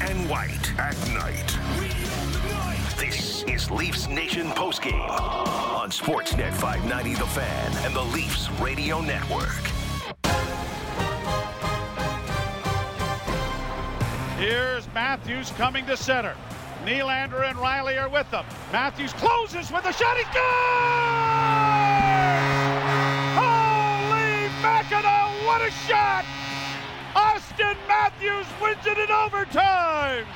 and white at night. This is Leafs Nation postgame on Sportsnet 590 The Fan and the Leafs Radio Network. Here's Matthews coming to center. Nylander and Rielly are with them. Matthews closes with a shot. He scores! Holy mackerel! What a shot! Auston Matthews wins it in overtime.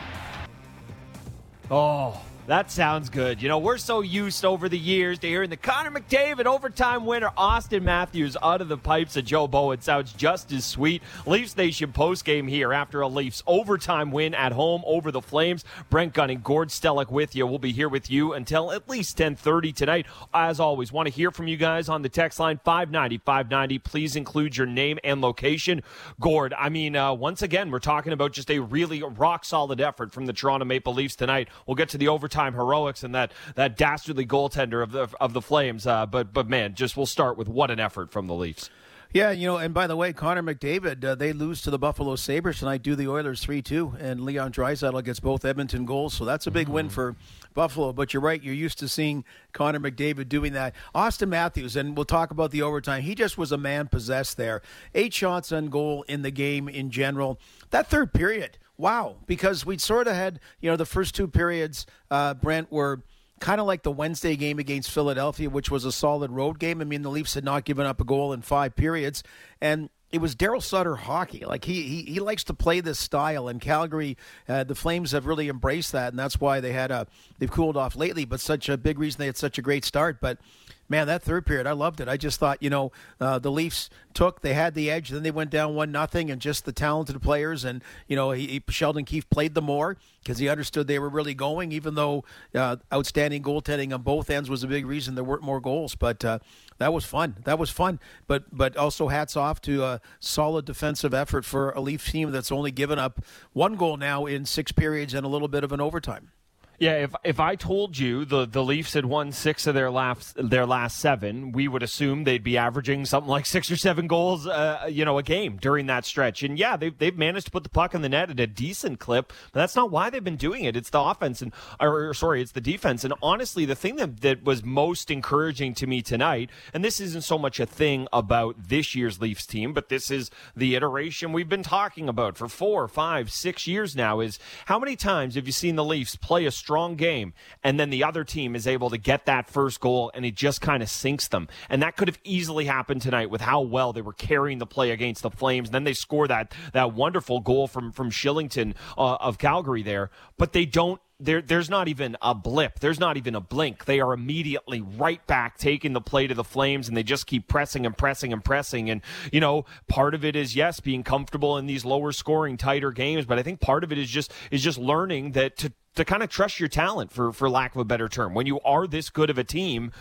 Oh, that sounds good. You know, we're so used over the years to hearing the Connor McDavid overtime winner, Auston Matthews, out of the pipes of Joe Bowen. Sounds just as sweet. Leafs Nation postgame here after a Leafs overtime win at home over the Flames. Brent Gunning, Gord Stellick with you. We'll be here with you until at least 1030 tonight. As always, want to hear from you guys on the text line 590 590. Please include your name and location. Gord, I mean, uh, once again, we're talking about just a really rock solid effort from the Toronto Maple Leafs tonight. We'll get to the overtime overtime heroics and that that dastardly goaltender of the of the Flames. Uh, but but man, just we'll start with what an effort from the Leafs. Yeah, you know, and by the way, Connor McDavid, uh, they lose to the Buffalo Sabres tonight, do the Oilers 3 2, and Leon Draisaitl gets both Edmonton goals, so that's a big mm. win for Buffalo. But you're right, you're used to seeing Connor McDavid doing that. Auston Matthews, and we'll talk about the overtime, he just was a man possessed there. Eight shots on goal in the game in general. That third period, wow, because we'd sort of had, you know, the first two periods, uh, Brent, were kind of like the Wednesday game against Philadelphia, which was a solid road game. I mean, the Leafs had not given up a goal in five periods, and it was Daryl Sutter hockey. Like he, he he likes to play this style, and Calgary, uh, the Flames have really embraced that, and that's why they had a they've cooled off lately. But such a big reason they had such a great start, but man, that third period, I loved it. I just thought, you know, uh, the Leafs took, they had the edge, then they went down one nothing, and just the talented players, and you know, he, Sheldon Keefe played the more because he understood they were really going, even though uh, outstanding goaltending on both ends was a big reason there weren't more goals. But uh, that was fun. That was fun. But but also hats off to a solid defensive effort for a Leaf team that's only given up one goal now in six periods and a little bit of an overtime. Yeah, if if I told you the, the Leafs had won six of their last their last seven, we would assume they'd be averaging something like six or seven goals, uh, you know, a game during that stretch. And yeah, they've they've managed to put the puck in the net at a decent clip, but that's not why they've been doing it. It's the offense and or sorry, it's the defense. And honestly, the thing that that was most encouraging to me tonight, and this isn't so much a thing about this year's Leafs team, but this is the iteration we've been talking about for four, five, six years now. Is how many times have you seen the Leafs play a strong game, and then the other team is able to get that first goal, and it just kind of sinks them. And that could have easily happened tonight with how well they were carrying the play against the Flames. And then they score that that wonderful goal from from Kylington uh, of Calgary there, but they don't there, there's not even a blip. There's not even a blink. They are immediately right back taking the play to the Flames, and they just keep pressing and pressing and pressing. And, you know, part of it is, yes, being comfortable in these lower scoring, tighter games, but I think part of it is just, is just learning that to, to kind of trust your talent for for lack of a better term. When you are this good of a team,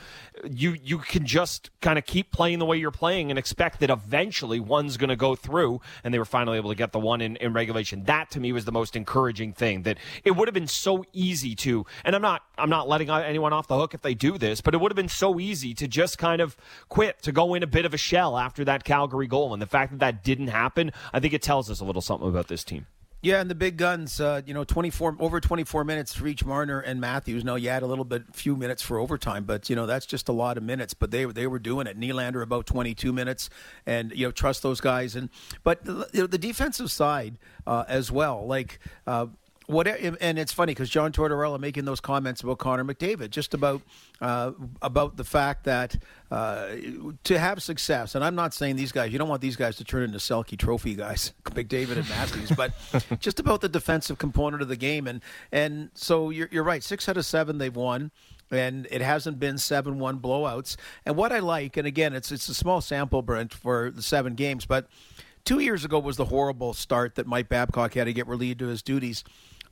you you can just kind of keep playing the way you're playing and expect that eventually one's going to go through. And they were finally able to get the one in, in regulation. That to me was the most encouraging thing. That it would have been so easy to, and I'm not I'm not letting anyone off the hook if they do this, but it would have been so easy to just kind of quit to go in a bit of a shell after that Calgary goal. And the fact that that didn't happen, I think it tells us a little something about this team. Yeah, and the big guns, uh, you know, 24 over 24 minutes for each Marner and Matthews. Now you had a little bit, few minutes for overtime, but you know that's just a lot of minutes. But they they were doing it. Nylander about 22 minutes, and you know trust those guys. And but the, the defensive side uh, as well, like. Uh, what and it's funny because John Tortorella making those comments about Connor McDavid, just about uh, about the fact that uh, to have success, and I'm not saying these guys, you don't want these guys to turn into Selke Trophy guys, McDavid and Matthews, but just about the defensive component of the game, and and so you're, you're right, six out of seven they've won and it hasn't been 7-1 blowouts. And what I like, and again, it's it's a small sample, Brent, for the seven games, but two years ago was the horrible start that Mike Babcock had to get relieved of his duties.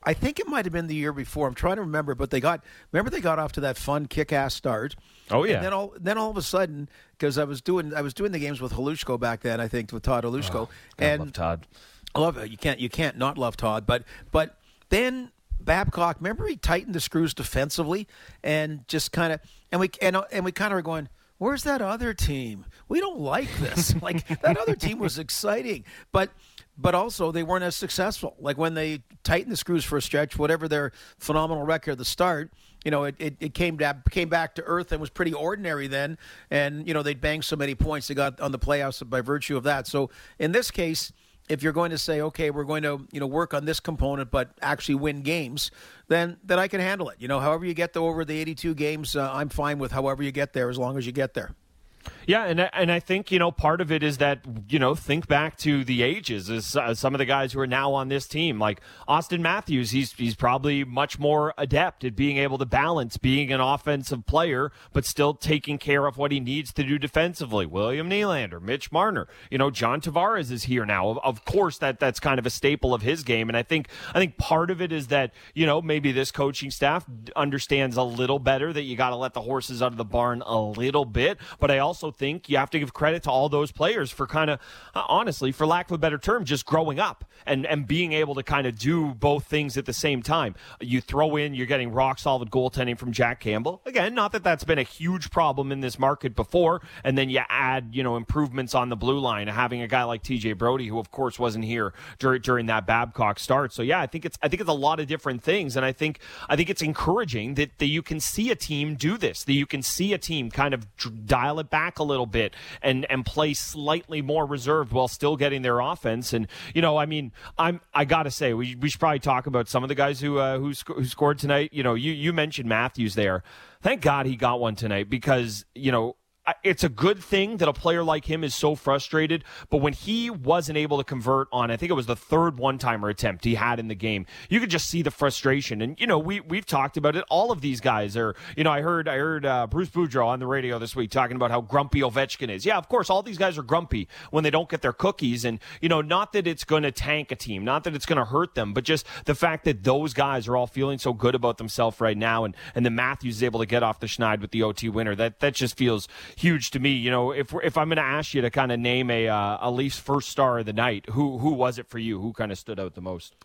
I think it might have been the year before. I'm trying to remember, but they got remember they got off to that fun kick-ass start. Oh yeah. And then all then all of a sudden, because I was doing I was doing the games with Hlushko back then, I think with Todd Hlushko, oh, and love Todd. I love it. You can't you can't not love Todd, but but then Babcock, remember he tightened the screws defensively and just kind of and we and and we kind of were going. Where's that other team? We don't like this. like that other team was exciting, but but also they weren't as successful. Like when they tightened the screws for a stretch, whatever their phenomenal record at the start, you know, it, it, it came back came back to earth and was pretty ordinary then. And you know, they'd banged so many points they got on the playoffs by virtue of that. So in this case, if you're going to say, okay, we're going to you know work on this component, but actually win games, then then I can handle it. You know, however you get over the 82 games, uh, I'm fine with however you get there as long as you get there. Yeah, and and I think you know part of it is that you know think back to the ages as uh, some of the guys who are now on this team, like Auston Matthews. He's he's probably much more adept at being able to balance being an offensive player, but still taking care of what he needs to do defensively. William Nylander, Mitch Marner, you know John Tavares is here now. Of, of course, that that's kind of a staple of his game, and I think I think part of it is that you know maybe this coaching staff understands a little better that you got to let the horses out of the barn a little bit, but I also think you have to give credit to all those players for kind of, uh, honestly, for lack of a better term, just growing up and, and being able to kind of do both things at the same time. You throw in, you're getting rock solid goaltending from Jack Campbell. Again, not that that's been a huge problem in this market before. And then you add, you know, improvements on the blue line, having a guy like TJ Brodie, who of course wasn't here during, during that Babcock start. So yeah, I think it's, I think it's a lot of different things. And I think, I think it's encouraging that, that you can see a team do this, that you can see a team kind of dial it back a little bit and and play slightly more reserved while still getting their offense. And you know, I mean, I'm I gotta say we, we should probably talk about some of the guys who uh, who, sc- who scored tonight. You know, you you mentioned Matthews there. Thank God he got one tonight because you know it's a good thing that a player like him is so frustrated. But when he wasn't able to convert on, I think it was the third one timer attempt he had in the game, you could just see the frustration. And you know, we we've talked about it. All of these guys are, you know, I heard I heard uh, Bruce Boudreau on the radio this week talking about how grumpy Ovechkin is. Yeah, of course, all these guys are grumpy when they don't get their cookies. And you know, not that it's going to tank a team, not that it's going to hurt them, but just the fact that those guys are all feeling so good about themselves right now, and and then Matthews is able to get off the schneid with the OT winner. That that just feels huge to me. You know, if if I'm going to ask you to kind of name a uh, a Leafs first star of the night, who who was it for you? Who kind of stood out the most?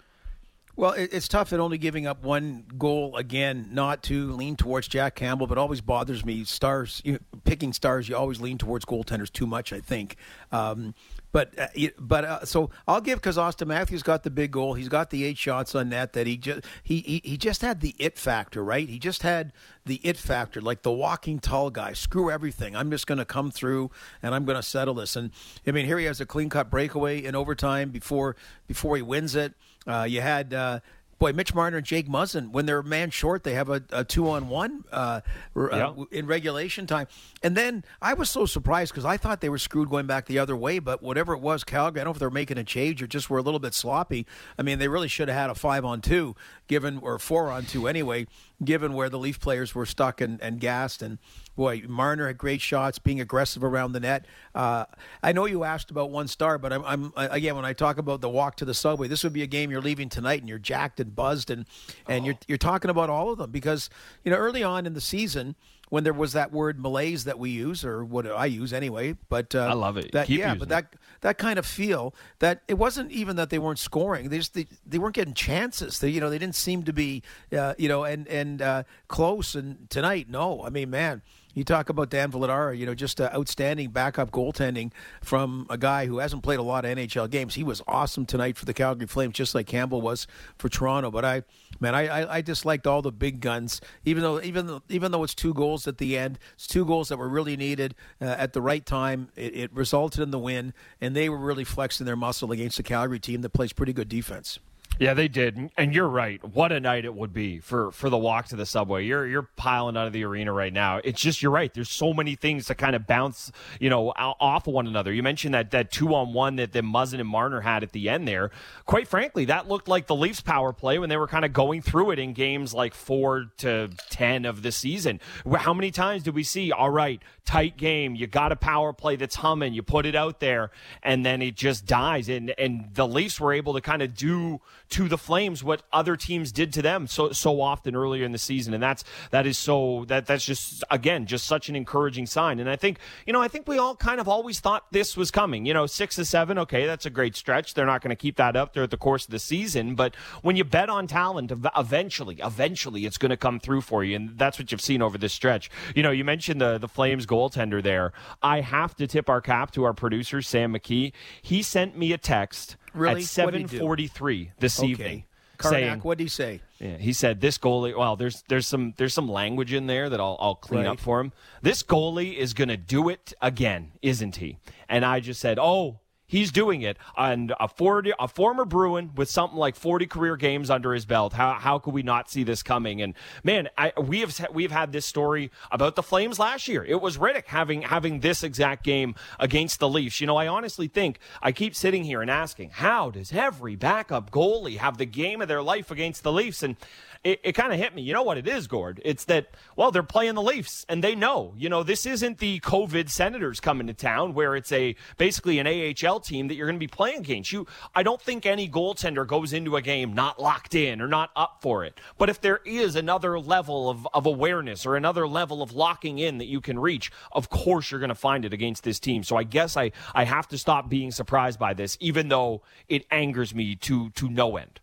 Well, it's tough at only giving up one goal again, not to lean towards Jack Campbell, but always bothers me. Stars, you picking stars, you always lean towards goaltenders too much, I think. Um, but uh, but uh, so I'll give because Auston Matthews got the big goal. He's got the eight shots on net. That he just he, he he just had the it factor, right? He just had the it factor, like the walking tall guy. Screw everything. I'm just going to come through and I'm going to settle this. And I mean, here he has a clean cut breakaway in overtime before before he wins it. Uh, you had uh, boy, Mitch Marner and Jake Muzzin, when they're man short, they have a, a two on one uh, yeah. uh, in regulation time. And then I was so surprised because I thought they were screwed going back the other way, but whatever it was, Calgary, I don't know if they're making a change or just were a little bit sloppy. I mean, they really should have had a five on two, given, or four on two anyway, given where the Leaf players were stuck and, and gassed. And boy, Marner had great shots, being aggressive around the net. Uh, I know you asked about one star, but I'm, I'm, again when I talk about the walk to the subway, this would be a game you're leaving tonight, and you're jacked and buzzed, and and oh. you're you're talking about all of them because you know early on in the season when there was that word malaise that we use, or what I use anyway. But uh, I love it. That, Keep yeah, but that that kind of feel that it wasn't even that they weren't scoring; they just they, they weren't getting chances. They you know they didn't seem to be uh, you know and and uh, close. And tonight, no, I mean, man, you talk about Dan Vladar, you know, just uh, outstanding backup goaltending from a guy who hasn't played a lot of NHL games. He was awesome tonight for the Calgary Flames, just like Campbell was for Toronto. But I, man, I, I, I disliked all the big guns, even though even though, even though it's two goals at the end, it's two goals that were really needed uh, at the right time. It, it resulted in the win, and they were really flexing their muscle against the Calgary team that plays pretty good defense. Yeah, they did, and you're right. What a night it would be for for the walk to the subway. You're you're piling out of the arena right now. It's just you're right. There's so many things to kind of bounce, you know, off of one another. You mentioned that that two on one that that Muzzin and Marner had at the end there. Quite frankly, that looked like the Leafs power play when they were kind of going through it in games like four to ten of the season. How many times did we see? All right, tight game. You got a power play that's humming. You put it out there, and then it just dies. And and the Leafs were able to kind of do to the Flames what other teams did to them so so often earlier in the season, and that's that is so that that's just again just such an encouraging sign. And I think you know I think we all kind of always thought this was coming. You know, six to seven, okay, that's a great stretch. They're not going to keep that up throughout the course of the season, but when you bet on talent, eventually, eventually, it's going to come through for you, and that's what you've seen over this stretch. You know, you mentioned the the Flames goaltender there. I have to tip our cap to our producer Sam McKee. He sent me a text Really? At 7:43 this okay. evening. Karnak, saying, what did he say? Yeah, he said this goalie. Well, there's there's some there's some language in there that I'll I'll clean Right. up for him. This goalie is going to do it again, isn't he? And I just said, oh. He's doing it, and a 40, a former Bruin with something like 40 career games under his belt. How how could we not see this coming? And man, I, we have we've had this story about the Flames last year. It was Rittich having having this exact game against the Leafs. You know, I honestly think I keep sitting here and asking, how does every backup goalie have the game of their life against the Leafs? And it, it kind of hit me. You know what it is, Gord? It's that, well, they're playing the Leafs and they know, you know, this isn't the COVID Senators coming to town where it's a basically an AHL team that you're going to be playing against. You, I don't think any goaltender goes into a game not locked in or not up for it. But if there is another level of, of awareness or another level of locking in that you can reach, of course you're going to find it against this team. So I guess I, I have to stop being surprised by this, even though it angers me to, to no end.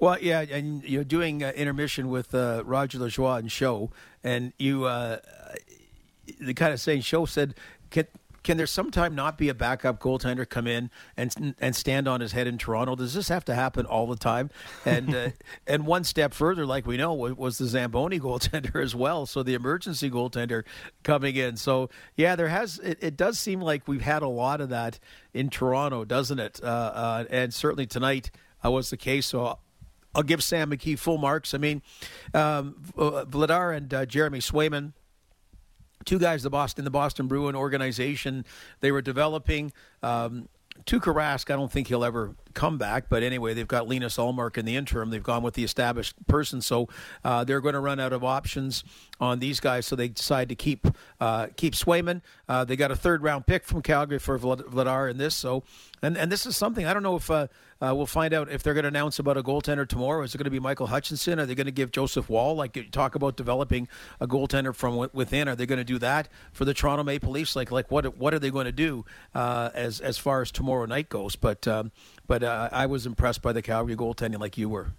Well, yeah, and you're doing uh, intermission with uh, Roger Lajoie and Show, and you, uh, the kind of saying Show said, can, can there sometime not be a backup goaltender come in and and stand on his head in Toronto? Does this have to happen all the time? And uh, and one step further, like we know, was, was the Zamboni goaltender as well. So the emergency goaltender coming in. So yeah, there has it, it does seem like we've had a lot of that in Toronto, doesn't it? Uh, uh, and certainly tonight uh, was the case. So. I'll give Sam McKee full marks. I mean, um, uh, Vladar and uh, Jeremy Swayman, two guys the Boston the Boston Bruin organization they were developing. Um, Tuukka Rask, I don't think he'll ever come back, but anyway, they've got Linus Ullmark in the interim. They've gone with the established person, so uh, they're going to run out of options on these guys. So they decide to keep uh, keep Swayman. Uh, they got a third round pick from Calgary for Vladar in this. So, and and this is something I don't know if uh, uh, we'll find out if they're going to announce about a goaltender tomorrow. Is it going to be Michael Hutchinson? Are they going to give Joseph Woll like talk about developing a goaltender from wi- within? Are they going to do that for the Toronto Maple Leafs? Like like what what are they going to do uh, as as far as tomorrow night goes? But um, but uh, I was impressed by the Calgary goaltending like you were.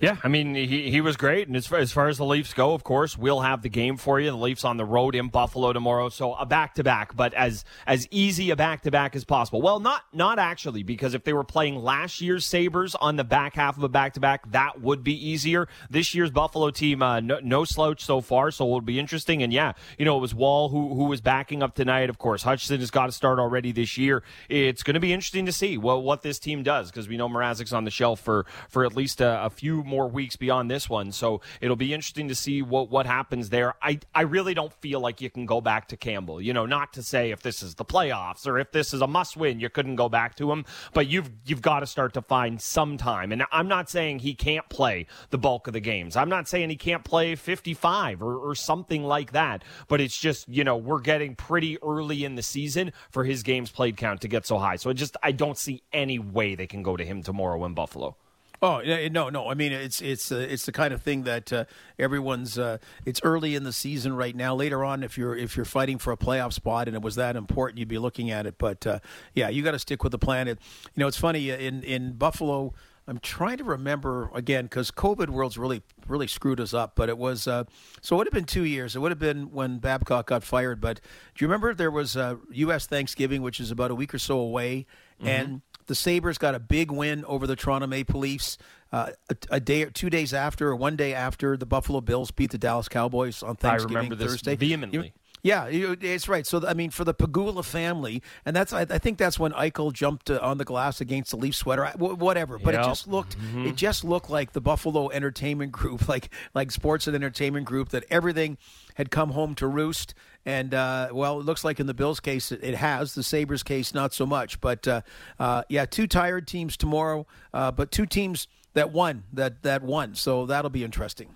Yeah, I mean he he was great, and as far, as far as the Leafs go, of course, we'll have the game for you. The Leafs on the road in Buffalo tomorrow, so a back to back, but as as easy a back to back as possible. Well, not not actually, because if they were playing last year's Sabres on the back half of a back to back, that would be easier. This year's Buffalo team, uh, no, no slouch so far, so it'll be interesting. And yeah, you know it was Woll who who was backing up tonight. Of course, Hutchinson has got to start already this year. It's going to be interesting to see what what this team does because we know Mrazek's on the shelf for for at least a, a few more weeks beyond this one. So it'll be interesting to see what what happens there. I I really don't feel like you can go back to Campbell. You know, not to say if this is the playoffs or if this is a must win, you couldn't go back to him, but you've you've got to start to find some time. And I'm not saying he can't play the bulk of the games. I'm not saying he can't play 55 or, or something like that. But it's just you know we're getting pretty early in the season for his games played count to get so high. So it just I don't see any way they can go to him tomorrow in Buffalo. Oh no, no. I mean, it's it's uh, it's the kind of thing that uh, everyone's. Uh, it's early in the season right now. Later on, if you're if you're fighting for a playoff spot and it was that important, you'd be looking at it. But uh, yeah, you got to stick with the plan. It, you know, it's funny uh, in in Buffalo. I'm trying to remember again because COVID world's really really screwed us up. But it was uh, so it would have been two years. It would have been when Babcock got fired. But do you remember there was uh, U.S. Thanksgiving, which is about a week or so away, and the Sabres got a big win over the Toronto Maple Leafs uh, a, a day or two days after, or one day after the Buffalo Bills beat the Dallas Cowboys on Thanksgiving Thursday. I remember this Thursday. vehemently. You- yeah, it's right. So I mean, for the Pegula family, and that's I, think that's when Eichel jumped uh, on the glass against the Leaf sweater, whatever. But Yep. it just looked, it just looked like the Buffalo Entertainment Group, like like Sports and Entertainment Group, that everything had come home to roost. And uh, well, it looks like in the Bills' case, it, has. The Sabres' case, not so much. But uh, uh, yeah, two tired teams tomorrow, uh, but two teams that won that that won. So that'll be interesting.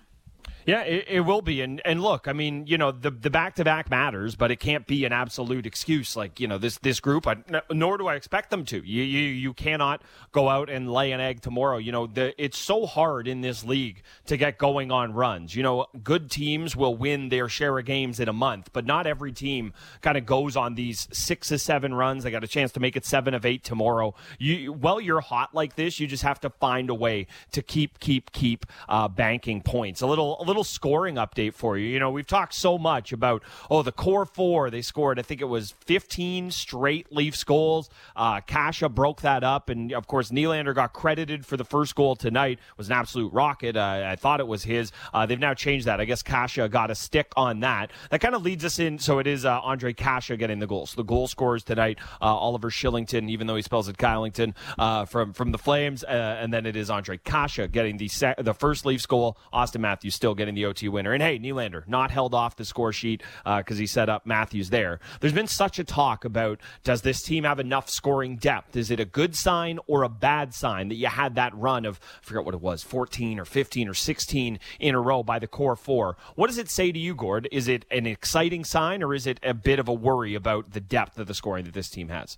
Yeah, it, it will be. And and look, I mean, you know, the the back to back matters, but it can't be an absolute excuse. Like you know, this this group, I, nor do I expect them to. You you you cannot go out and lay an egg tomorrow. You know, the, it's so hard in this league to get going on runs. You know, good teams will win their share of games in a month, but not every team kind of goes on these six or seven runs. They got a chance to make it seven of eight tomorrow. You while you're hot like this, you just have to find a way to keep keep keep uh, banking points. A little a little little scoring update for you. You know, we've talked so much about oh the core four. They scored, I think it was 15 straight Leafs goals. Uh, Kase broke that up, and of course Nylander got credited for the first goal tonight. It was an absolute rocket. Uh, I thought it was his. Uh, they've now changed that. I guess Kase got a stick on that. That kind of leads us in. So it is uh, Ondrej Kase getting the goal. So the goal scorers tonight, uh, Oliver Shillington, even though he spells it Kylington, uh, from from the Flames, uh, and then it is Ondrej Kase getting the sec- the first Leafs goal. Auston Matthews still getting the OT winner. And hey, Nylander not held off the score sheet because he set up Matthews there. There's been such a talk about does this team have enough scoring depth? Is it a good sign or a bad sign that you had that run of I forget what it was, 14 or 15 or 16 in a row by the core four? What does it say to you, Gord? Is it an exciting sign or is it a bit of a worry about the depth of the scoring that this team has?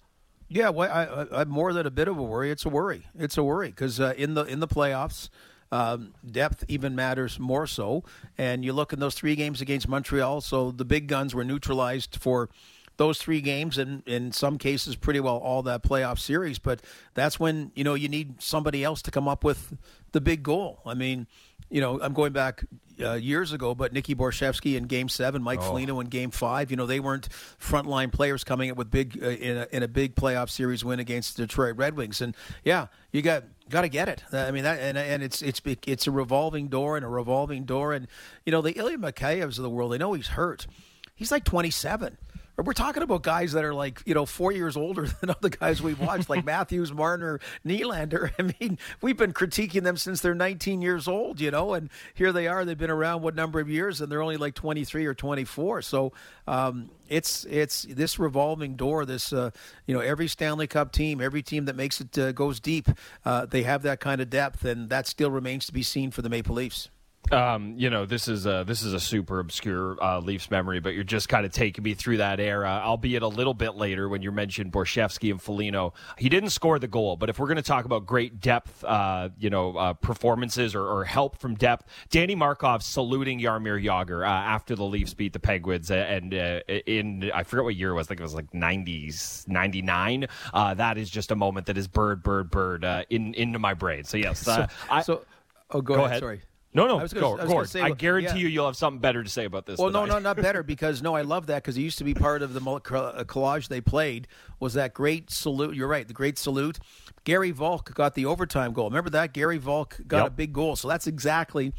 Yeah, well, I, I, more than a bit of a worry. It's a worry. It's a worry because uh, in the in the playoffs, um, depth even matters more so. And you look in those three games against Montreal, so the big guns were neutralized for those three games, and in some cases, pretty well all that playoff series. But that's when you know you need somebody else to come up with the big goal. I mean, you know, I'm going back uh, years ago, but Nicky Borschevsky in Game Seven, Mike oh. Foligno in Game Five. You know, they weren't frontline players coming up with big uh, in, a, in a big playoff series win against the Detroit Red Wings. And yeah, you got got to get it. I mean that, and and it's it's it's a revolving door and a revolving door. And you know, the Ilya Mikheyevs of the world, they know he's hurt. He's like 27 we're talking about guys that are like you know four years older than other guys we've watched, like Matthews, Marner, Nylander. I mean, we've been critiquing them since they're 19 years old, you know, and here they are. They've been around what number of years, and they're only like 23 or 24. So um, it's it's this revolving door. This uh, you know, every Stanley Cup team, every team that makes it uh, goes deep, uh, they have that kind of depth, and that still remains to be seen for the Maple Leafs. Um, you know, this is a this is a super obscure uh, Leafs memory, but you're just kind of taking me through that era, albeit a little bit later when you mentioned Borschevsky and Foligno. He didn't score the goal, but if we're going to talk about great depth, uh, you know, uh, performances or, or, help from depth, Danny Markov saluting Jaromir Jagr uh, after the Leafs beat the Penguins, and uh, in I forget what year it was, I think it was like 90s, 99. Uh, that is just a moment that is bird, bird, bird in into my brain. So yes, so, I, so oh, go, go ahead. ahead. Sorry. No, no, I was gonna, go, I, was say, I guarantee yeah. you, you'll have something better to say about this. Well, no, no, not better because no, I love that because it used to be part of the uh, collage they played. Was that great salute? You're right, the great salute. Garry Valk got the overtime goal. Remember that Garry Valk got yep. a big goal. So that's exactly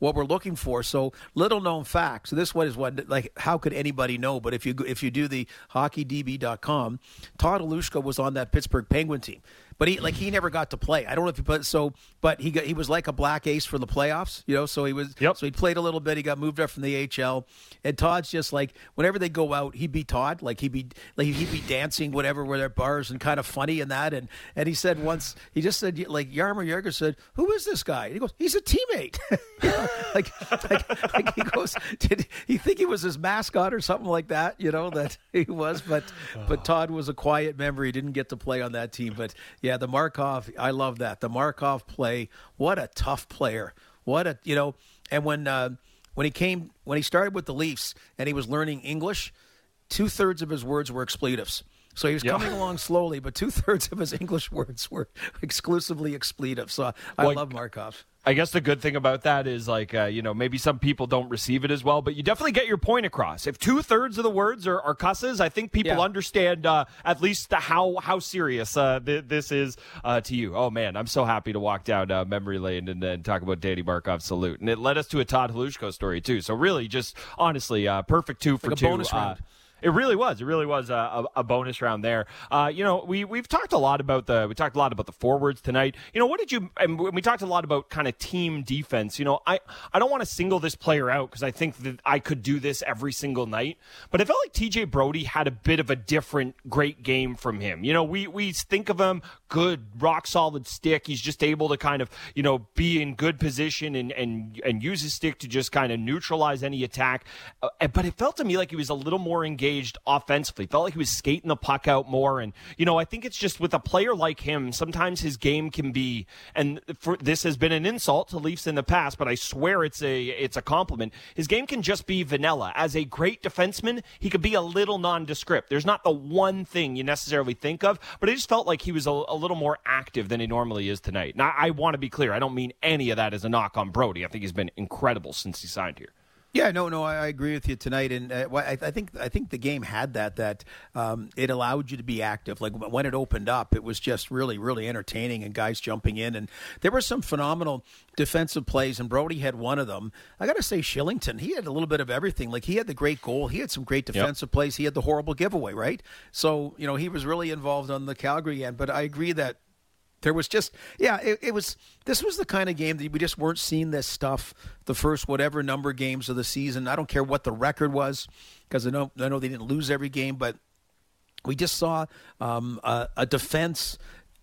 what we're looking for. So little known facts. So this one is what like how could anybody know? But if you if you do the hockeydb.com, Todd Hlushko was on that Pittsburgh Penguin team but he like he never got to play. I don't know if he but so but he got, he was like a black ace for the playoffs, you know. So he was yep. so he played a little bit. He got moved up from the HL, and Todd's just like whenever they go out, he'd be Todd, like he'd be like he'd be dancing whatever where their bars and kind of funny and that. And and he said once he just said like Jaromir Jagr said, "Who is this guy?" And he goes, "He's a teammate." like, like, like he goes, did he think he was his mascot or something like that? You know that he was, but but oh. Todd was a quiet member. He didn't get to play on that team, but yeah yeah, the Markov. I love that. The Markov play. What a tough player. What a you know. And when uh, when he came when he started with the Leafs and he was learning English, two thirds of his words were expletives. So he was yeah. coming along slowly, but two thirds of his English words were exclusively expletives. So I well, love Markov. I guess the good thing about that is like uh, you know maybe some people don't receive it as well, but you definitely get your point across. If two thirds of the words are, are cusses, I think people yeah. understand uh, at least how how serious uh, th- this is uh, to you. Oh man, I'm so happy to walk down uh, memory lane and, and, talk about Danny Markov salute, and it led us to a Todd Hlushko story too. So really, just honestly, uh, perfect two for like two. It really was. It really was a, a, a bonus round there. Uh, you know, we we've talked a lot about the we talked a lot about the forwards tonight. You know, what did you? And we talked a lot about kind of team defense. You know, I I don't want to single this player out because I think that I could do this every single night. But I felt like T.J. Brodie had a bit of a different great game from him. You know, we we think of him good, rock solid stick. He's just able to kind of you know be in good position and and and use his stick to just kind of neutralize any attack. Uh, but it felt to me like he was a little more engaged offensively. Felt like he was skating the puck out more. And, you know, I think it's just with a player like him, sometimes his game can be, and for, this has been an insult to Leafs in the past, but I swear it's a, it's a compliment. His game can just be vanilla. As a great defenseman, he could be a little nondescript. There's not the one thing you necessarily think of, but I just felt like he was a, a little more active than he normally is tonight. Now, I want to be clear. I don't mean any of that as a knock on Brodie. I think he's been incredible since he signed here. Yeah, no, no, I, I agree with you tonight, and uh, I, I, think I think the game had that that um, it allowed you to be active. Like when it opened up, it was just really, really entertaining, and guys jumping in, and there were some phenomenal defensive plays, and Brodie had one of them. I got to say, Shillington, he had a little bit of everything. Like he had the great goal, he had some great defensive yep. plays, he had the horrible giveaway, right? So you know he was really involved on the Calgary end. But I agree that there was just yeah it, it, was this was the kind of game that we just weren't seeing this stuff the first whatever number games of the season. I don't care what the record was because i know i know they didn't lose every game but we just saw um, a, a, defense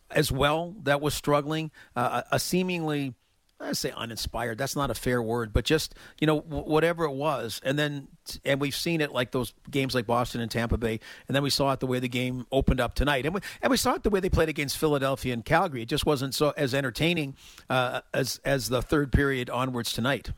as well that was struggling uh, a seemingly I say uninspired. That's not a fair word, but just you know whatever it was, and then and we've seen it like those games like Boston and Tampa Bay, and then we saw it the way the game opened up tonight, and we, and we saw it the way they played against Philadelphia and Calgary. It just wasn't so as entertaining uh, as as the third period onwards tonight.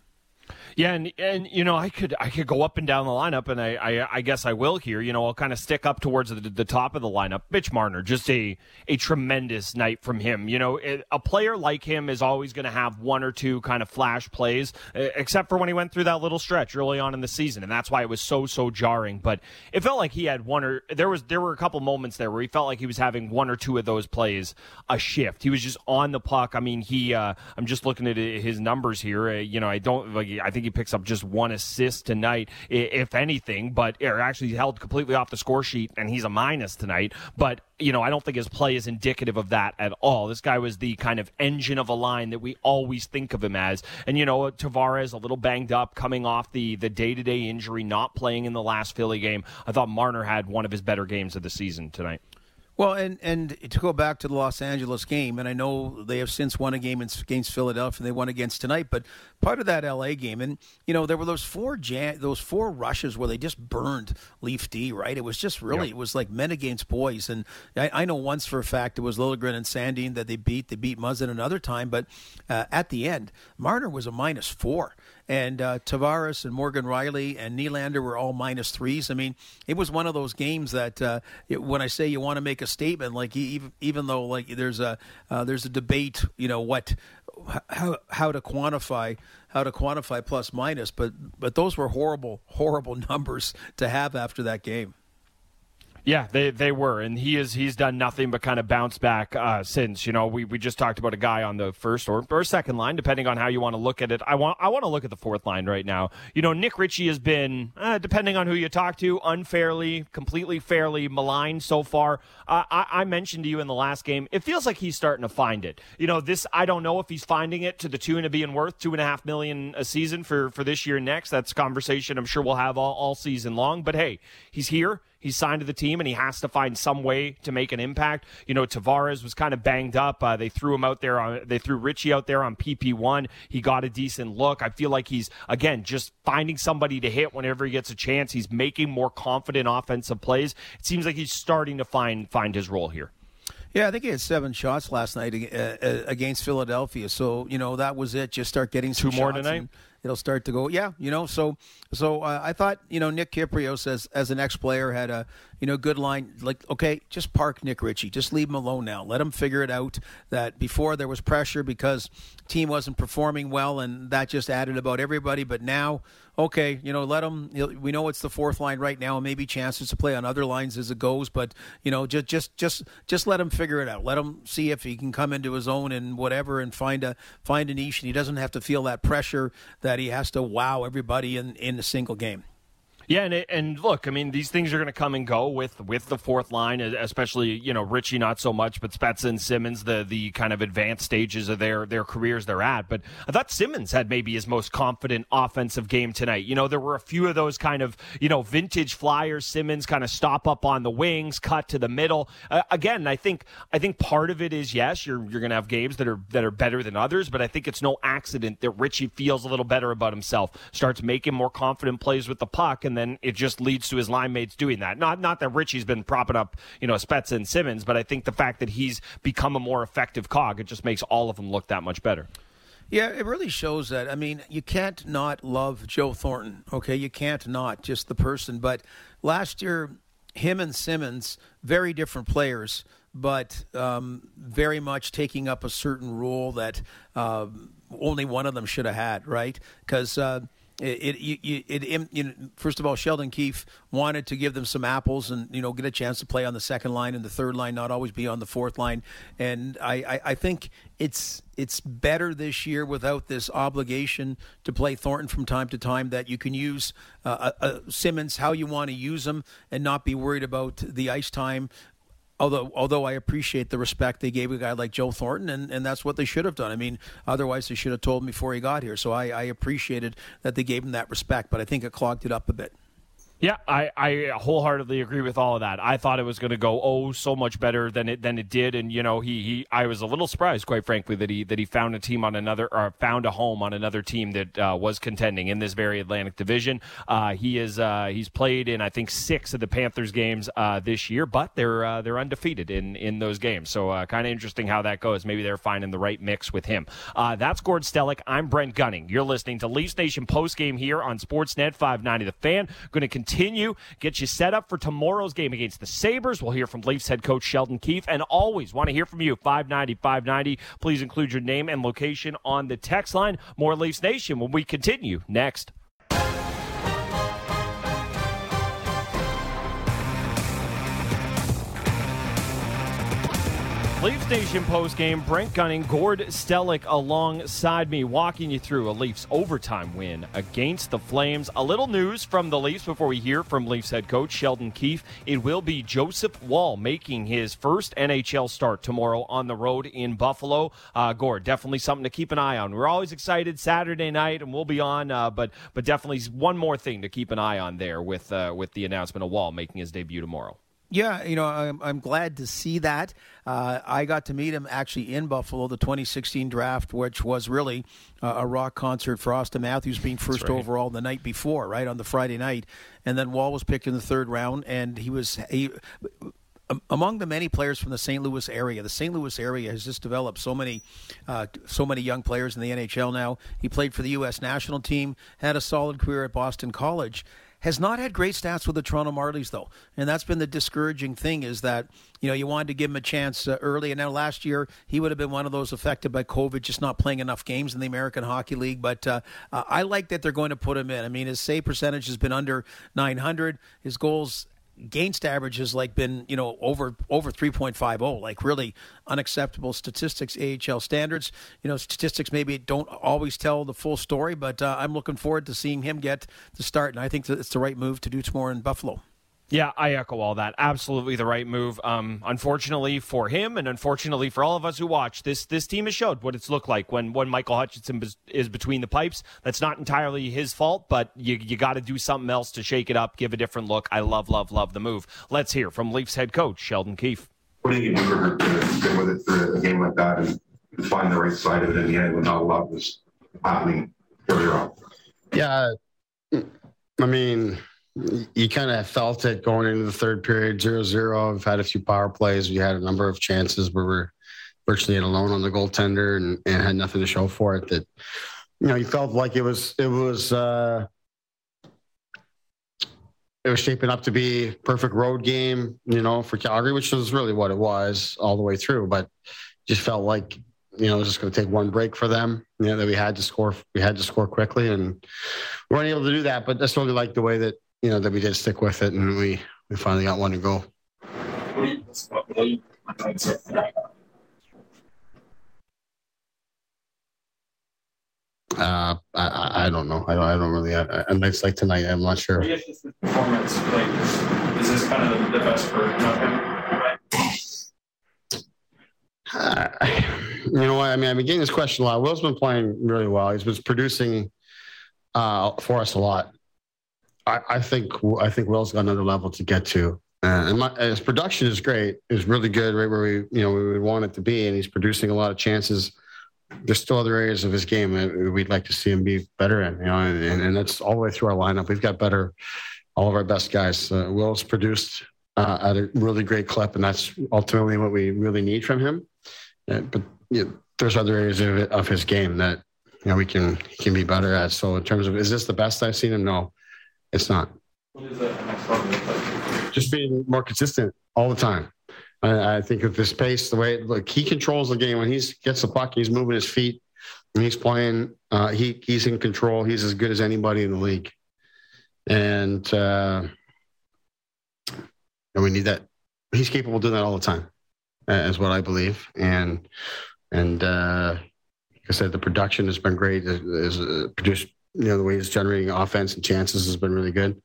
Yeah, and and you know I could I could go up and down the lineup, and I I, I guess I will here. You know I'll kind of stick up towards the, the top of the lineup. Mitch Marner, just a a tremendous night from him. You know it, a player like him is always going to have one or two kind of flash plays, except for when he went through that little stretch early on in the season, and that's why it was so so jarring. But it felt like he had one or there was there were a couple moments there where he felt like he was having one or two of those plays a shift. He was just on the puck. I mean he uh, I'm just looking at his numbers here. Uh, you know I don't like I think he picks up just one assist tonight, if anything, but or actually held completely off the score sheet, and he's a minus tonight. But you know, I don't think his play is indicative of that at all. This guy was the kind of engine of a line that we always think of him as. And you know, Tavares a little banged up, coming off the the day to day injury, not playing in the last Philly game. I thought Marner had one of his better games of the season tonight. Well, and and to go back to the Los Angeles game, and I know they have since won a game against Philadelphia. And they won against tonight, but part of that LA game, and you know there were those four those four rushes where they just burned Leaf D. Right, it was just really yep. it was like men against boys. And I, I, know once for a fact it was Liljegren and Sandin that they beat. They beat Muzzin another time, but uh, at the end, Marner was a minus four and uh, Tavares and Morgan Rielly and Nylander were all minus threes. I mean, it was one of those games that uh, it, when I say you want to make a statement, like even even though like there's a uh, there's a debate, you know what how how to quantify how to quantify plus minus, but but those were horrible horrible numbers to have after that game. Yeah, they they were, and he is he's done nothing but kind of bounce back uh, since. You know, we, we just talked about a guy on the first or, or second line, depending on how you want to look at it. I want I want to look at the fourth line right now. You know, Nick Ritchie has been, uh, depending on who you talk to, unfairly, completely fairly maligned so far. Uh, I, I mentioned to you in the last game, it feels like he's starting to find it. You know, this I don't know if he's finding it to the tune of being worth two and a half million a season for for this year and next. That's conversation I'm sure we'll have all, all season long. But hey, he's here. He's signed to the team and he has to find some way to make an impact. You know, Tavares was kind of banged up. Uh, they threw him out there on, they threw Ritchie out there on PP1. He got a decent look. I feel like he's, again, just finding somebody to hit whenever he gets a chance. He's making more confident offensive plays. It seems like he's starting to find, find his role here. Yeah, I think he had seven shots last night uh, uh, against Philadelphia. So you know that was it. Just start getting two more tonight. And, it'll start to go. Yeah, you know. So so uh, I thought you know Nick Kypreos as as an ex player had a you know good line like okay just park Nick Ritchie just leave him alone now let him figure it out. That before there was pressure because team wasn't performing well and that just added about everybody. But now okay you know let him. We know it's the fourth line right now. and Maybe chances to play on other lines as it goes. But you know just just just just let him figure it out. Let him see if he can come into his own and whatever and find a find a niche and he doesn't have to feel that pressure that he has to wow everybody in, in a single game. Yeah, and, and look, I mean, these things are going to come and go with with the fourth line, especially you know Ritchie not so much, but Spezza and Simmonds, the the kind of advanced stages of their their careers they're at. But I thought Simmonds had maybe his most confident offensive game tonight. You know, there were a few of those kind of you know vintage Flyers Simmonds kind of stop up on the wings, cut to the middle. Uh, again, I think I think part of it is yes, you're you're going to have games that are that are better than others, but I think it's no accident that Ritchie feels a little better about himself, starts making more confident plays with the puck, and then it just leads to his line mates doing that. Not not that Ritchie's been propping up, you know, Spezza and Simmonds, but I think the fact that he's become a more effective cog, it just makes all of them look that much better. Yeah, it really shows that. I mean, you can't not love Joe Thornton, okay? You can't not just the person. But last year, him and Simmonds, very different players, but um, very much taking up a certain role that um, only one of them should have had, right? Because uh, it, it, it, it, you know, first of all, Sheldon Keefe wanted to give them some apples and you know get a chance to play on the second line and the third line, not always be on the fourth line. And I, I, I think it's it's better this year without this obligation to play Thornton from time to time. That you can use uh, uh, uh Simmonds how you want to use them and not be worried about the ice time although although I appreciate the respect they gave a guy like Joe Thornton, and, and that's what they should have done. I mean, otherwise they should have told him before he got here. So I, I appreciated that they gave him that respect, but I think it clogged it up a bit. Yeah, I, I wholeheartedly agree with all of that. I thought it was going to go oh so much better than it than it did, and you know he, he I was a little surprised, quite frankly, that he that he found a team on another or found a home on another team that uh, was contending in this very Atlantic Division. Uh, he is uh, he's played in I think six of the Panthers games uh, this year, but they're uh, they're undefeated in in those games. So uh, kind of interesting how that goes. Maybe they're finding the right mix with him. that's Gord Stellick. I'm Brent Gunning. You're listening to Leafs Nation post game here on Sportsnet 590. The Fan going to continue. Get get you set up for tomorrow's game against the Sabres. We'll hear from Leafs head coach Sheldon Keefe. And always want to hear from you. 590 590. Please include your name and location on the text line. More Leafs Nation when we continue next. Leafs Nation post game. Brent Gunning, Gord Stellick alongside me, walking you through a Leafs overtime win against the Flames. A little news from the Leafs before we hear from Leafs head coach Sheldon Keefe. It will be Joseph Woll making his first NHL start tomorrow on the road in Buffalo. Uh, Gord, definitely something to keep an eye on. We're always excited Saturday night, and we'll be on, uh, but but definitely one more thing to keep an eye on there with uh, with the announcement of Woll making his debut tomorrow. Yeah, you know, I'm, I'm glad to see that. Uh, I got to meet him actually in Buffalo, the 2016 draft, which was really uh, a rock concert for Auston Matthews being first right. overall the night before, right on the Friday night, and then Woll was picked in the third round, and he was he, among the many players from the St. Louis area. The St. Louis area has just developed so many, uh, so many young players in the NHL now. He played for the U.S. national team, had a solid career at Boston College has not had great stats with the Toronto Marlies though, and that's been the discouraging thing is that you know you wanted to give him a chance uh, early, and now last year he would have been one of those affected by COVID, just not playing enough games in the American Hockey League. But uh, uh, I like that they're going to put him in. I mean, his save percentage has been under 900. His goals against average has like been you know over over 3.50 like really unacceptable statistics AHL standards. You know statistics maybe don't always tell the full story but uh, I'm looking forward to seeing him get the start and I think that it's the right move to do tomorrow in Buffalo yeah, I echo all that. Absolutely the right move. Um, unfortunately for him, and unfortunately for all of us who watch, this this team has showed what it's looked like when when Michael Hutchinson is between the pipes. That's not entirely his fault, but you you got to do something else to shake it up, give a different look. I love love love the move. Let's hear from Leafs head coach Sheldon Keefe. What do you do for to stick with it for a game like that and find the right side of it in the end when not a lot was happening earlier on? Yeah, I mean you kind of felt it going into the third period, zero zero. We've had a few power plays. We had a number of chances where we're virtually alone on the goaltender and, and had nothing to show for it. That you know, you felt like it was it was uh, it was shaping up to be perfect road game, you know, for Calgary, which was really what it was all the way through. But just felt like you know it was just going to take one break for them. You know that we had to score, we had to score quickly, and we weren't able to do that. But that's really like the way that you know that we did stick with it, and we we finally got one to go. Uh, I, I don't know. I don't, I don't really. A, a nights like tonight, I'm not sure. I guess just the performance, like, is this kind of the best for uh, you know what? I mean, I've been getting this question a lot. Will's been playing really well. He's been producing uh, for us a lot. I, I think I think Will's got another level to get to. Uh, and my, his production is great. It's really good, right where we you know we would want it to be, and he's producing a lot of chances. There's still other areas of his game that we'd like to see him be better in, you know, and, and that's all the way through our lineup. We've got better, all of our best guys. Uh, Will's produced uh, at a really great clip, and that's ultimately what we really need from him. Yeah, but you know, there's other areas of, of his game that you know we can he can be better at. So in terms of is this the best I've seen him? No, it's not. What is that? Just being more consistent all the time. I, I think with this pace, the way look, he controls the game when he gets the puck, he's moving his feet, and he's playing. Uh, he he's in control. He's as good as anybody in the league, and uh, and we need that. He's capable of doing that all the time, is what I believe. And and uh, like I said, the production has been great. Is uh, produced, you know, the way he's generating offense and chances has been really good.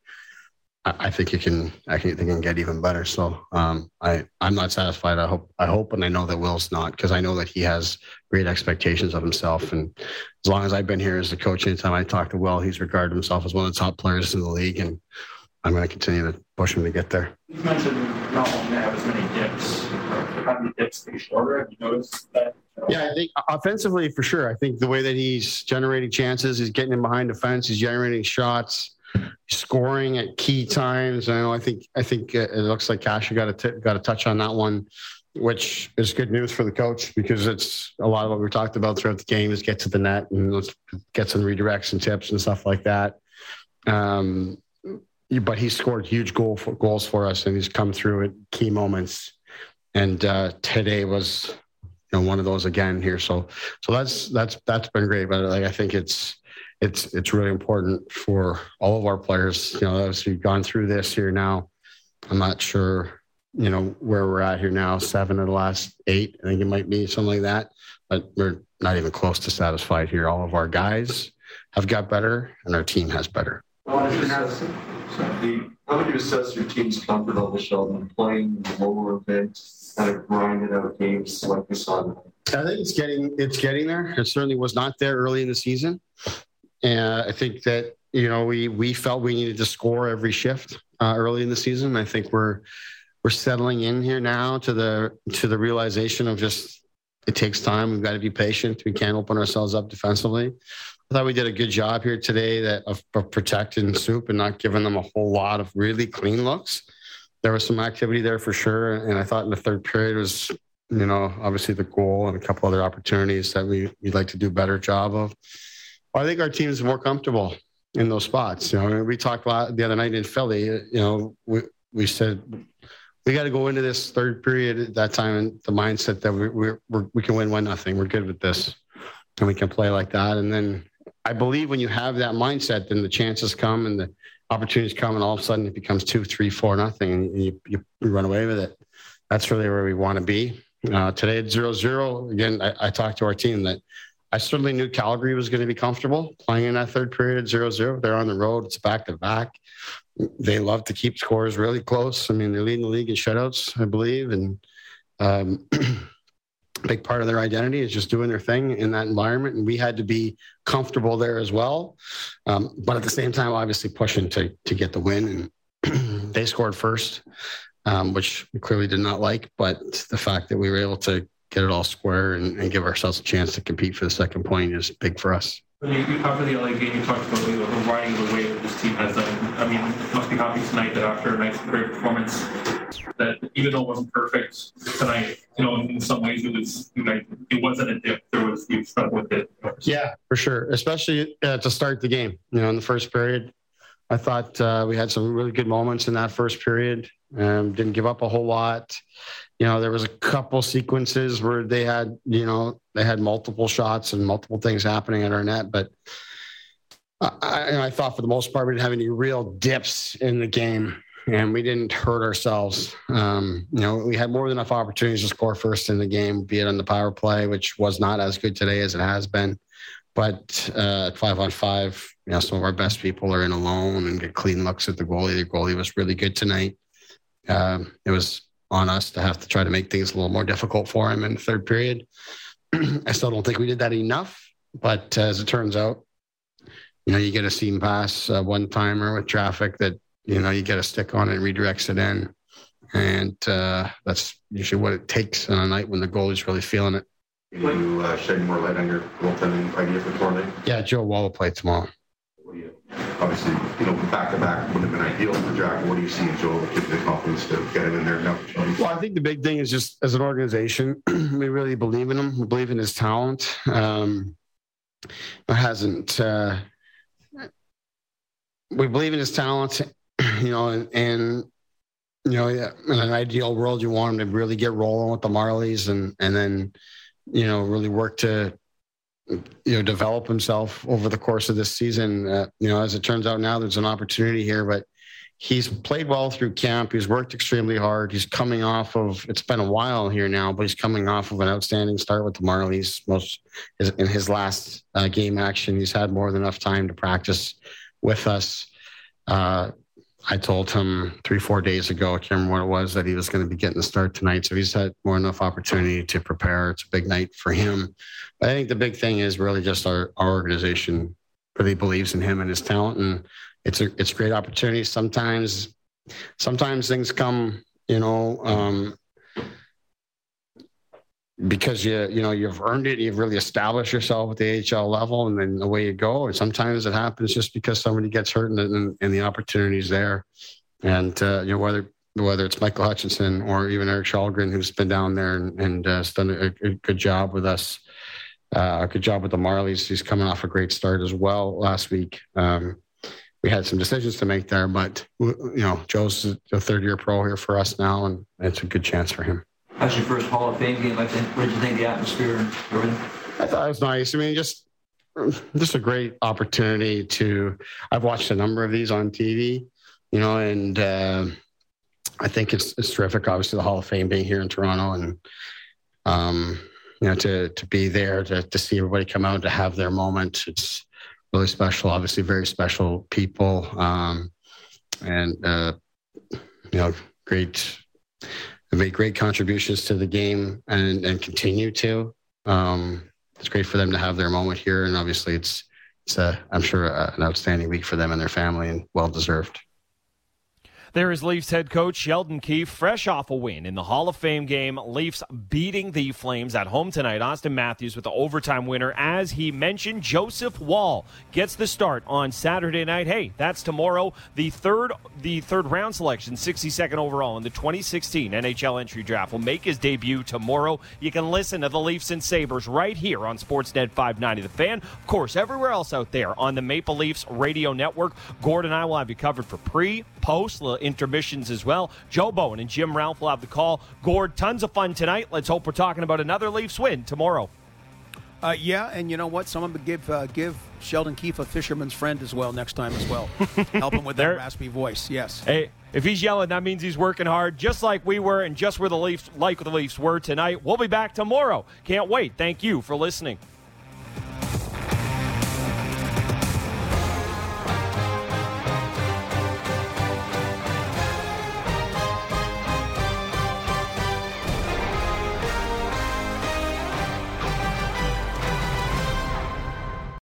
I, think it can. I think it can get even better. So um, I I'm not satisfied. I hope I hope and I know that Will's not because I know that he has great expectations of himself. And as long as I've been here as a coach, anytime I talk to Will, he's regarded himself as one of the top players in the league, and I'm going to continue to push him to get there. You mentioned not wanting to have as many dips. How many dips be shorter? Have you noticed that? Yeah, I think offensively for sure. I think the way that he's generating chances, he's getting in behind the fence, he's generating shots scoring at key times. I know. I think. I think it looks like Kase got a t- got a touch on that one, which is good news for the coach because it's a lot of what we talked about throughout the game is get to the net and let's get some redirects and tips and stuff like that. Um, but he scored huge goal for, goals for us and he's come through at key moments. And uh, today was know one of those again here. So so that's that's that's been great. But like I think it's it's it's really important for all of our players. You know, as we've gone through this here now, I'm not sure, you know, where we're at here now. Seven of the last eight, I think it might be something like that. But we're not even close to satisfied here. All of our guys have got better, and our team has better. How would you assess your team's comfort level, Sheldon, playing the lower events, kind of grinding out games like we saw? I think it's getting it's getting there. It certainly was not there early in the season. And I think that you know we we felt we needed to score every shift uh, early in the season. I think we're we're settling in here now to the to the realization of just it takes time. We've got to be patient. We can't open ourselves up defensively. I thought we did a good job here today that of, of protecting Soup and not giving them a whole lot of really clean looks. There was some activity there for sure, and I thought in the third period was you know obviously the goal and a couple other opportunities that we we'd like to do a better job of. I think our team is more comfortable in those spots. You know, we talked the other night in Philly. You know, we we said we got to go into this third period at that time and the mindset that we we we can win one nothing. We're good with this, and we can play like that. And then I believe when you have that mindset, then the chances come and the opportunities come, and all of a sudden it becomes two, three, four, nothing, and you, you, run away with it. That's really where we want to be. Uh, today at zero zero, again, I, I talked to our team that I certainly knew Calgary was going to be comfortable playing in that third period 0 0. They're on the road, it's back to back. They love to keep scores really close. I mean, they're leading the league in shutouts, I believe. And um, big part of their identity is just doing their thing in that environment. And we had to be comfortable there as well. Um, but at the same time, obviously pushing to, to get the win. And they scored first, um, which we clearly did not like. But the fact that we were able to get it all square and, and, give ourselves a chance to compete for the second point is big for us. When you, you after the LA game, you talked about the, riding the way that this team has done. I mean, must be happy tonight that after a nice, great performance, that even though it wasn't perfect tonight, you know, in some ways it was it wasn't a dip. There was you stuck with it. Yeah, for sure. Especially uh, to start the game. You know, in the first period, I thought uh, we had some really good moments in that first period. Um, didn't give up a whole lot you know, there was a couple sequences where they had, you know, they had multiple shots and multiple things happening at our net, but I, I thought for the most part we didn't have any real dips in the game, and we didn't hurt ourselves. Um, you know, we had more than enough opportunities to score first in the game, be it on the power play, which was not as good today as it has been. But uh, five on five, you know, some of our best people are in alone and get clean looks at the goalie. The goalie was really good tonight. Um, it was on us to have to try to make things a little more difficult for him in the third period. I still don't think we did that enough, but as it turns out, you know, you get a seam pass uh, one timer with traffic that you know you get a stick on it and redirects it in, and uh, that's usually what it takes on a night when the goalie's really feeling it. Will you uh, shed more light on your goaltending idea for tomorrow night? Yeah, Joe Woll will play tomorrow obviously, you know, back to back would have been ideal for Jack. What do you see in Joe that gives the confidence to get him in there now? Well, I think the big thing is just as an organization, we really believe in him. We believe in his talent. Um, hasn't. Uh, we believe in his talent, you know, and, and you know, yeah, in an ideal world, you want him to really get rolling with the Marlies and and then, you know, really work to, you know, develop himself over the course of this season. Uh, you know, as it turns out now, there's an opportunity here, but he's played well through camp. He's worked extremely hard. He's coming off of it's been a while here now, but he's coming off of an outstanding start with the Marlies. Most in his last uh, game action, he's had more than enough time to practice with us. Uh, I told him three, four days ago, I can't remember what it was, that he was going to be getting the start tonight. So he's had more enough opportunity to prepare. It's a big night for him. But I think the big thing is really just our, our organization really believes in him and his talent. And it's a it's a great opportunity. Sometimes sometimes things come, you know, um, because you you know you've earned it, you've really established yourself at the AHL level, and then away you go. And sometimes it happens just because somebody gets hurt and, and, and the opportunity is there. And uh, you know whether whether it's Michael Hutchinson or even Erik Källgren, who's been down there and, and uh, done a, a, good job with us. Uh, a good job with the Marlies. He's coming off a great start as well last week. Um, we had some decisions to make there, but you know, Joe's a third year pro here for us now, and it's a good chance for him. That's your first Hall of Fame game. Think. What did you think the atmosphere and everything? I thought it was nice. I mean, just just a great opportunity to. I've watched a number of these on TV, you know, and uh, I think it's it's terrific. Obviously, the Hall of Fame being here in Toronto, and um, you know, to to be there to to see everybody come out to have their moment. It's really special. Obviously, very special people, um, and uh, you know, great. Made great contributions to the game and and continue to. Um, it's great for them to have their moment here, and obviously, it's it's a, I'm sure a, an outstanding week for them and their family, and well deserved. There is Leafs head coach Sheldon Keefe, fresh off a win in the Hall of Fame game. Leafs beating the Flames at home tonight. Auston Matthews with the overtime winner. As he mentioned, Joseph Woll gets the start on Saturday night. Hey, that's tomorrow. The third, the third round selection, 62nd overall in the 2016 NHL entry draft, will make his debut tomorrow. You can listen to the Leafs and Sabres right here on Sportsnet 590 The Fan. Of course, everywhere else out there on the Maple Leafs radio network. Gord and I will have you covered for pre, post, intermissions as well. Joe Bowen and Jim Ralph will have the call. Gord, tons of fun tonight. Let's hope we're talking about another Leafs win tomorrow. Uh, yeah, and you know what? Someone would give uh, give Sheldon Keefe a fisherman's friend as well next time as well. Help him with that raspy voice. Yes. Hey, if he's yelling, that means he's working hard, just like we were, and just where the Leafs, like the Leafs were tonight. We'll be back tomorrow. Can't wait. Thank you for listening.